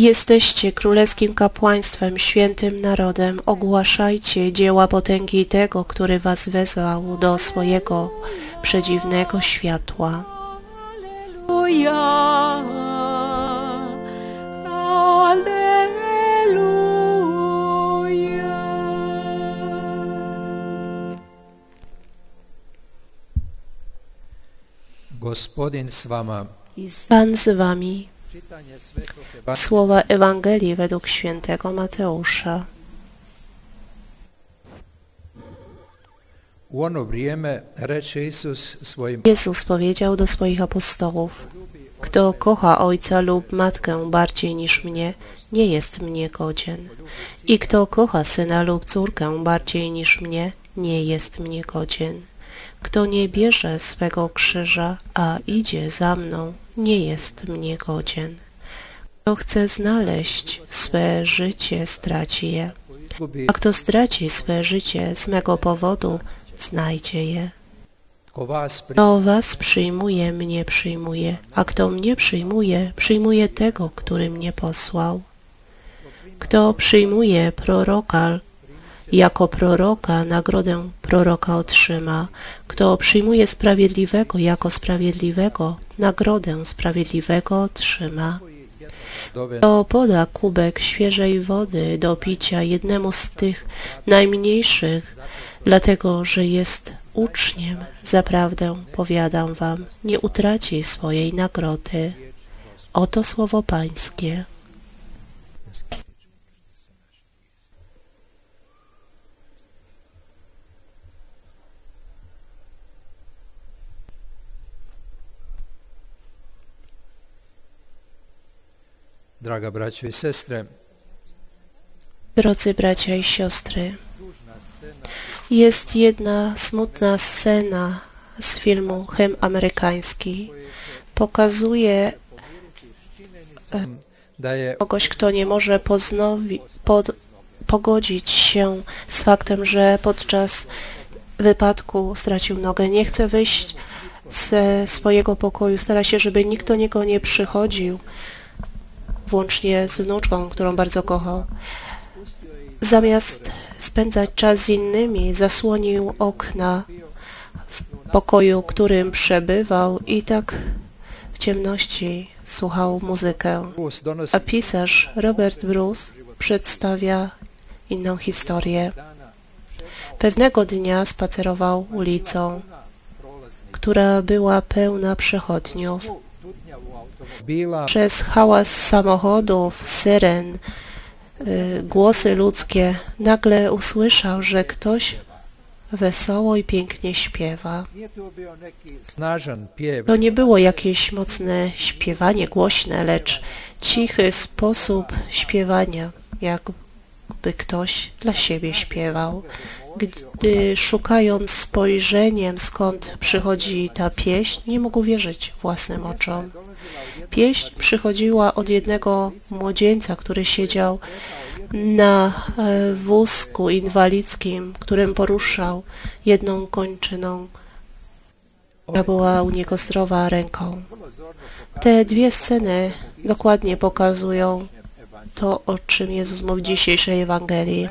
Jesteście królewskim kapłaństwem, świętym narodem. Ogłaszajcie dzieła potęgi tego, który was wezwał do swojego przedziwnego światła. Gospodin s vama. Pan z wami. Słowa Ewangelii według świętego Mateusza. Jezus powiedział do swoich apostołów, kto kocha ojca lub matkę bardziej niż mnie, nie jest mnie godzien. I kto kocha syna lub córkę bardziej niż mnie, nie jest mnie godzien. Kto nie bierze swego krzyża, a idzie za mną, nie jest mnie godzien. Kto chce znaleźć swe życie, straci je. A kto straci swe życie z mego powodu, znajdzie je. Kto was przyjmuje, mnie przyjmuje, a kto mnie przyjmuje, przyjmuje tego, który mnie posłał. Kto przyjmuje proroka jako proroka, nagrodę proroka otrzyma. Kto przyjmuje sprawiedliwego jako sprawiedliwego, nagrodę sprawiedliwego otrzyma. Kto poda kubek świeżej wody do picia jednemu z tych najmniejszych, dlatego że jest uczniem, zaprawdę powiadam wam, nie utraci swojej nagrody. Oto słowo Pańskie. Braćo i sestre, Drodzy bracia i siostry, jest jedna smutna scena z filmu Hymn Amerykański. Pokazuje je kogoś, kto nie może poznowi, pod, pogodzić się z faktem, że podczas wypadku stracił nogę. Nie chce wyjść ze swojego pokoju. Stara się, żeby nikt do niego nie przychodził, włącznie z wnuczką, którą bardzo kochał. Zamiast spędzać czas z innymi, zasłonił okna w pokoju, którym przebywał i tak w ciemności słuchał muzykę. A pisarz Robert Bruce przedstawia inną historię. Pewnego dnia spacerował ulicą, która była pełna przechodniów. Przez hałas samochodów, syren, y, głosy ludzkie, nagle usłyszał, że ktoś wesoło i pięknie śpiewa. To nie było jakieś mocne śpiewanie głośne, lecz cichy sposób śpiewania, jakby ktoś dla siebie śpiewał. Gdy szukając spojrzeniem, skąd przychodzi ta pieśń, nie mógł wierzyć własnym oczom. Pieśń przychodziła od jednego młodzieńca, który siedział na e, wózku inwalidzkim, którym poruszał jedną kończyną która była u niego zdrowa ręką. Te dwie sceny dokładnie pokazują to, o czym Jezus mówi w dzisiejszej Ewangelii.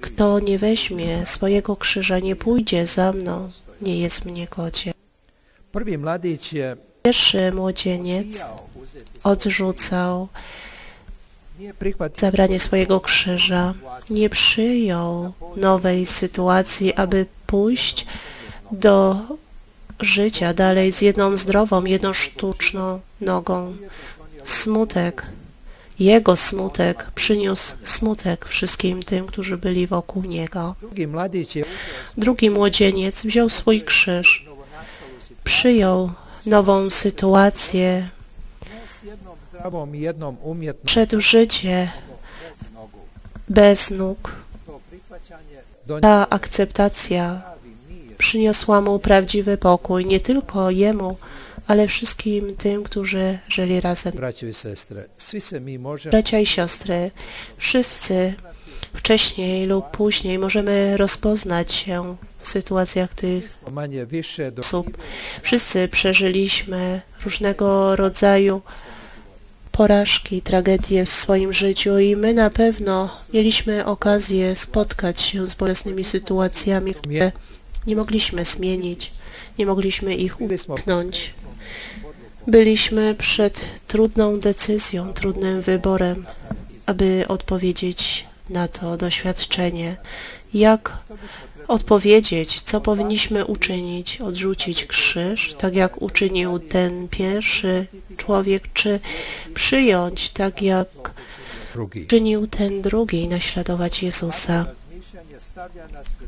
Kto nie weźmie swojego krzyża, nie pójdzie za mną, nie jest mnie godzie. prvi mladić je Pierwszy młodzieniec odrzucał zabranie swojego krzyża, nie przyjął nowej sytuacji, aby pójść do życia dalej z jedną zdrową, jedną sztuczną nogą. Smutek, jego smutek przyniósł smutek wszystkim tym, którzy byli wokół niego. drugi młodzieniec wziął swój krzyż, przyjął nową sytuację, wszedł życie bez nóg. Ta akceptacja przyniosła mu prawdziwy pokój, nie tylko jemu, ale wszystkim tym, którzy żyli razem. Bracia i siostry, wszyscy wcześniej lub później możemy rozpoznać się w sytuacjach tych osób. Wszyscy przeżyliśmy różnego rodzaju porażki, tragedie w swoim życiu i my na pewno mieliśmy okazję spotkać się z bolesnymi sytuacjami, które nie mogliśmy zmienić, nie mogliśmy ich uniknąć. Byliśmy przed trudną decyzją, trudnym wyborem, aby odpowiedzieć na to doświadczenie. Jak odpowiedzieć, co powinniśmy uczynić? Odrzucić krzyż, tak jak uczynił ten pierwszy człowiek, czy przyjąć, tak jak czynił ten drugi, i naśladować Jezusa?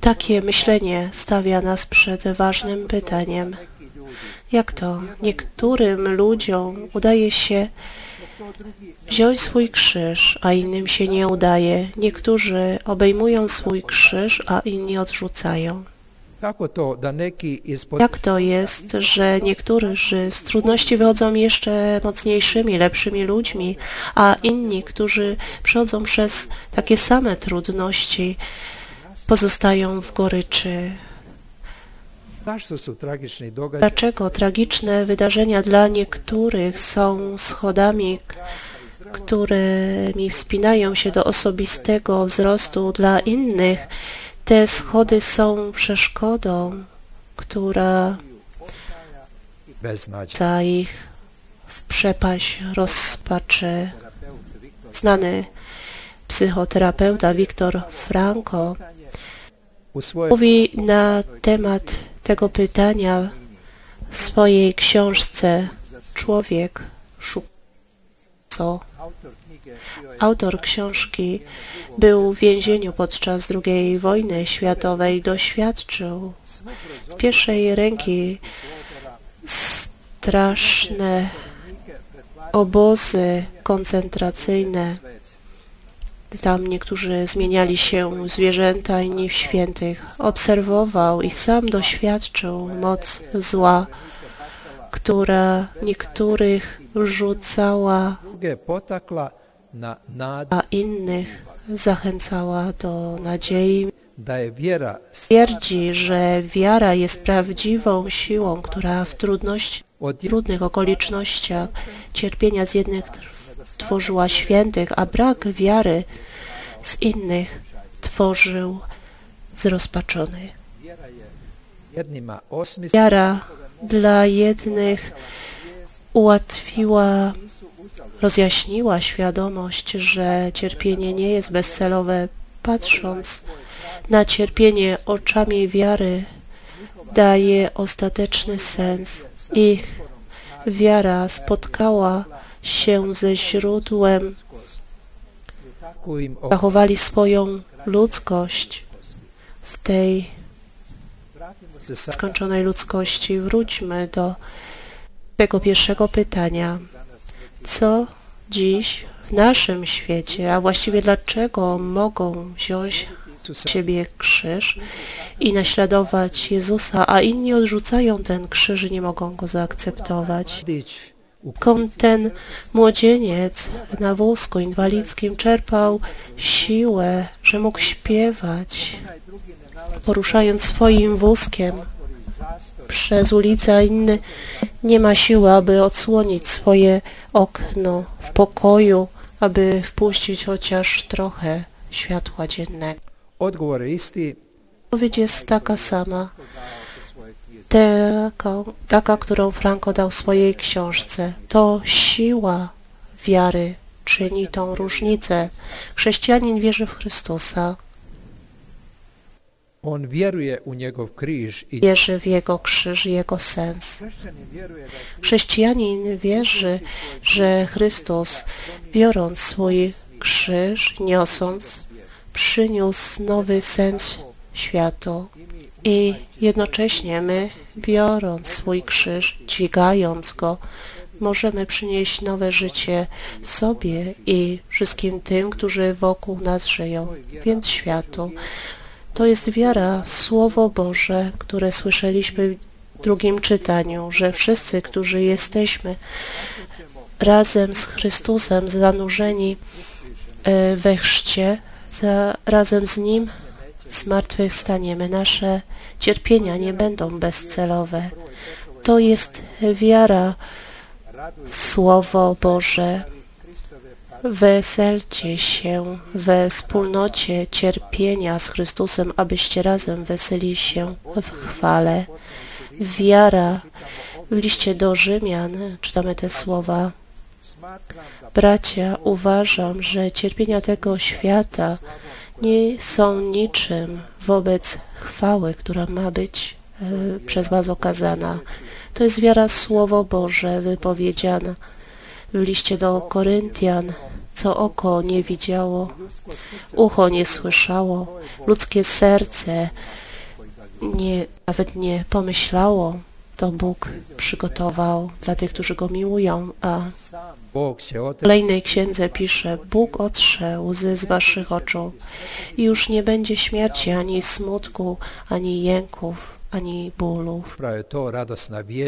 Takie myślenie stawia nas przed ważnym pytaniem. Jak to niektórym ludziom udaje się wziąć swój krzyż, a innym się nie udaje? Niektórzy obejmują swój krzyż, a inni odrzucają. Jak to jest, że niektórzy z trudności wychodzą jeszcze mocniejszymi, lepszymi ludźmi, a inni, którzy przechodzą przez takie same trudności, pozostają w goryczy? Dlaczego tragiczne wydarzenia dla niektórych są schodami, którymi wspinają się do osobistego wzrostu dla innych? Te schody są przeszkodą, która za ich w przepaść rozpaczy. Znany psychoterapeuta Viktor Franko mówi na temat tego pytania w swojej książce Człowiek szuka co. Autor książki był w więzieniu podczas II wojny światowej. Doświadczył z pierwszej ręki straszne obozy koncentracyjne. Tam niektórzy zmieniali się zwierzęta, inni w świętych. Obserwował i sam doświadczył moc zła, która niektórych rzucała, a innych zachęcała do nadziei. Twierdzi, że wiara jest prawdziwą siłą, która w trudności, trudnych okolicznościach cierpienia z jednych tworzyła świętych, a brak wiary z innych tworzył zrozpaczony. Wiara dla jednych ułatwiła, rozjaśniła świadomość, że cierpienie nie jest bezcelowe. Patrząc na cierpienie oczami wiary, daje ostateczny sens. Ich wiara spotkała się ze źródłem, zachowali swoją ludzkość w tej skończonej ludzkości. Wróćmy do tego pierwszego pytania. Co dziś w naszym świecie, a właściwie dlaczego mogą wziąć siebie krzyż i naśladować Jezusa, a inni odrzucają ten krzyż i nie mogą go zaakceptować? Skąd ten młodzieniec na wózku inwalidzkim czerpał siłę, że mógł śpiewać, poruszając swoim wózkiem przez ulicę, a inny nie ma siły, aby odsłonić swoje okno w pokoju, aby wpuścić chociaż trochę światła dziennego. Odpowiedź jest taka sama, taka, taka, którą Franco dał w swojej książce. To siła wiary czyni tą różnicę. Chrześcijanin wierzy w Chrystusa, on vjeruje u njegov križ i wierzy w Jego krzyż i Jego sens. Chrześcijanin wierzy, że Chrystus, biorąc swój krzyż, niosąc, przyniósł nowy sens światu. I jednocześnie my, biorąc swój krzyż, dźwigając go, możemy przynieść nowe życie sobie i wszystkim tym, którzy wokół nas żyją, więc światu. To jest wiara Słowo Boże, które słyszeliśmy w drugim czytaniu, że wszyscy, którzy jesteśmy razem z Chrystusem zanurzeni e, we chrzcie, za, razem z Nim zmartwychwstaniemy. Nasze cierpienia nie będą bezcelowe. To jest wiara w Słowo Boże Weselcie się we wspólnocie cierpienia z Chrystusem, abyście razem weseli się w chwale. Wiara w liście do Rzymian czytamy te słowa. Bracia, uważam, że cierpienia tego świata nie są niczym wobec chwały, która ma być e, przez Was okazana. To jest wiara Słowo Boże wypowiedziana w liście do Koryntian, co oko nie widziało, ucho nie słyszało, ludzkie serce nie, nawet nie pomyślało, to Bóg przygotował dla tych, którzy Go miłują, a w kolejnej księdze pisze, Bóg otrze łzy z waszych oczu i już nie będzie śmierci, ani smutku, ani jęków, ani bólów.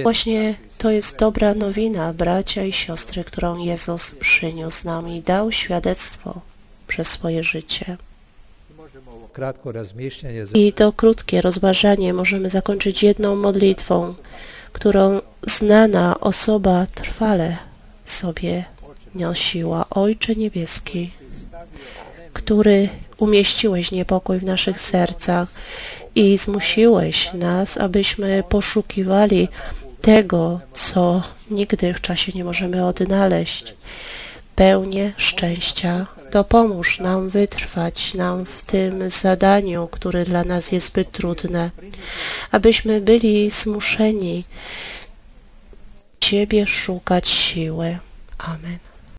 Właśnie to jest dobra nowina, bracia i siostry, którą Jezus przyniósł nam i dał świadectwo przez swoje życie. I to krótkie rozważanie możemy zakończyć jedną modlitwą, którą znana osoba trwale sobie nosiła. Ojcze Niebieski, który umieściłeś niepokój w naszych sercach i zmusiłeś nas, abyśmy poszukiwali tego, co nigdy w czasie nie możemy odnaleźć. Pełnię szczęścia. Dopomóż nam wytrwać nam w tym zadaniu, które dla nas jest zbyt trudne, abyśmy byli zmuszeni Ciebie szukać siły. Amen.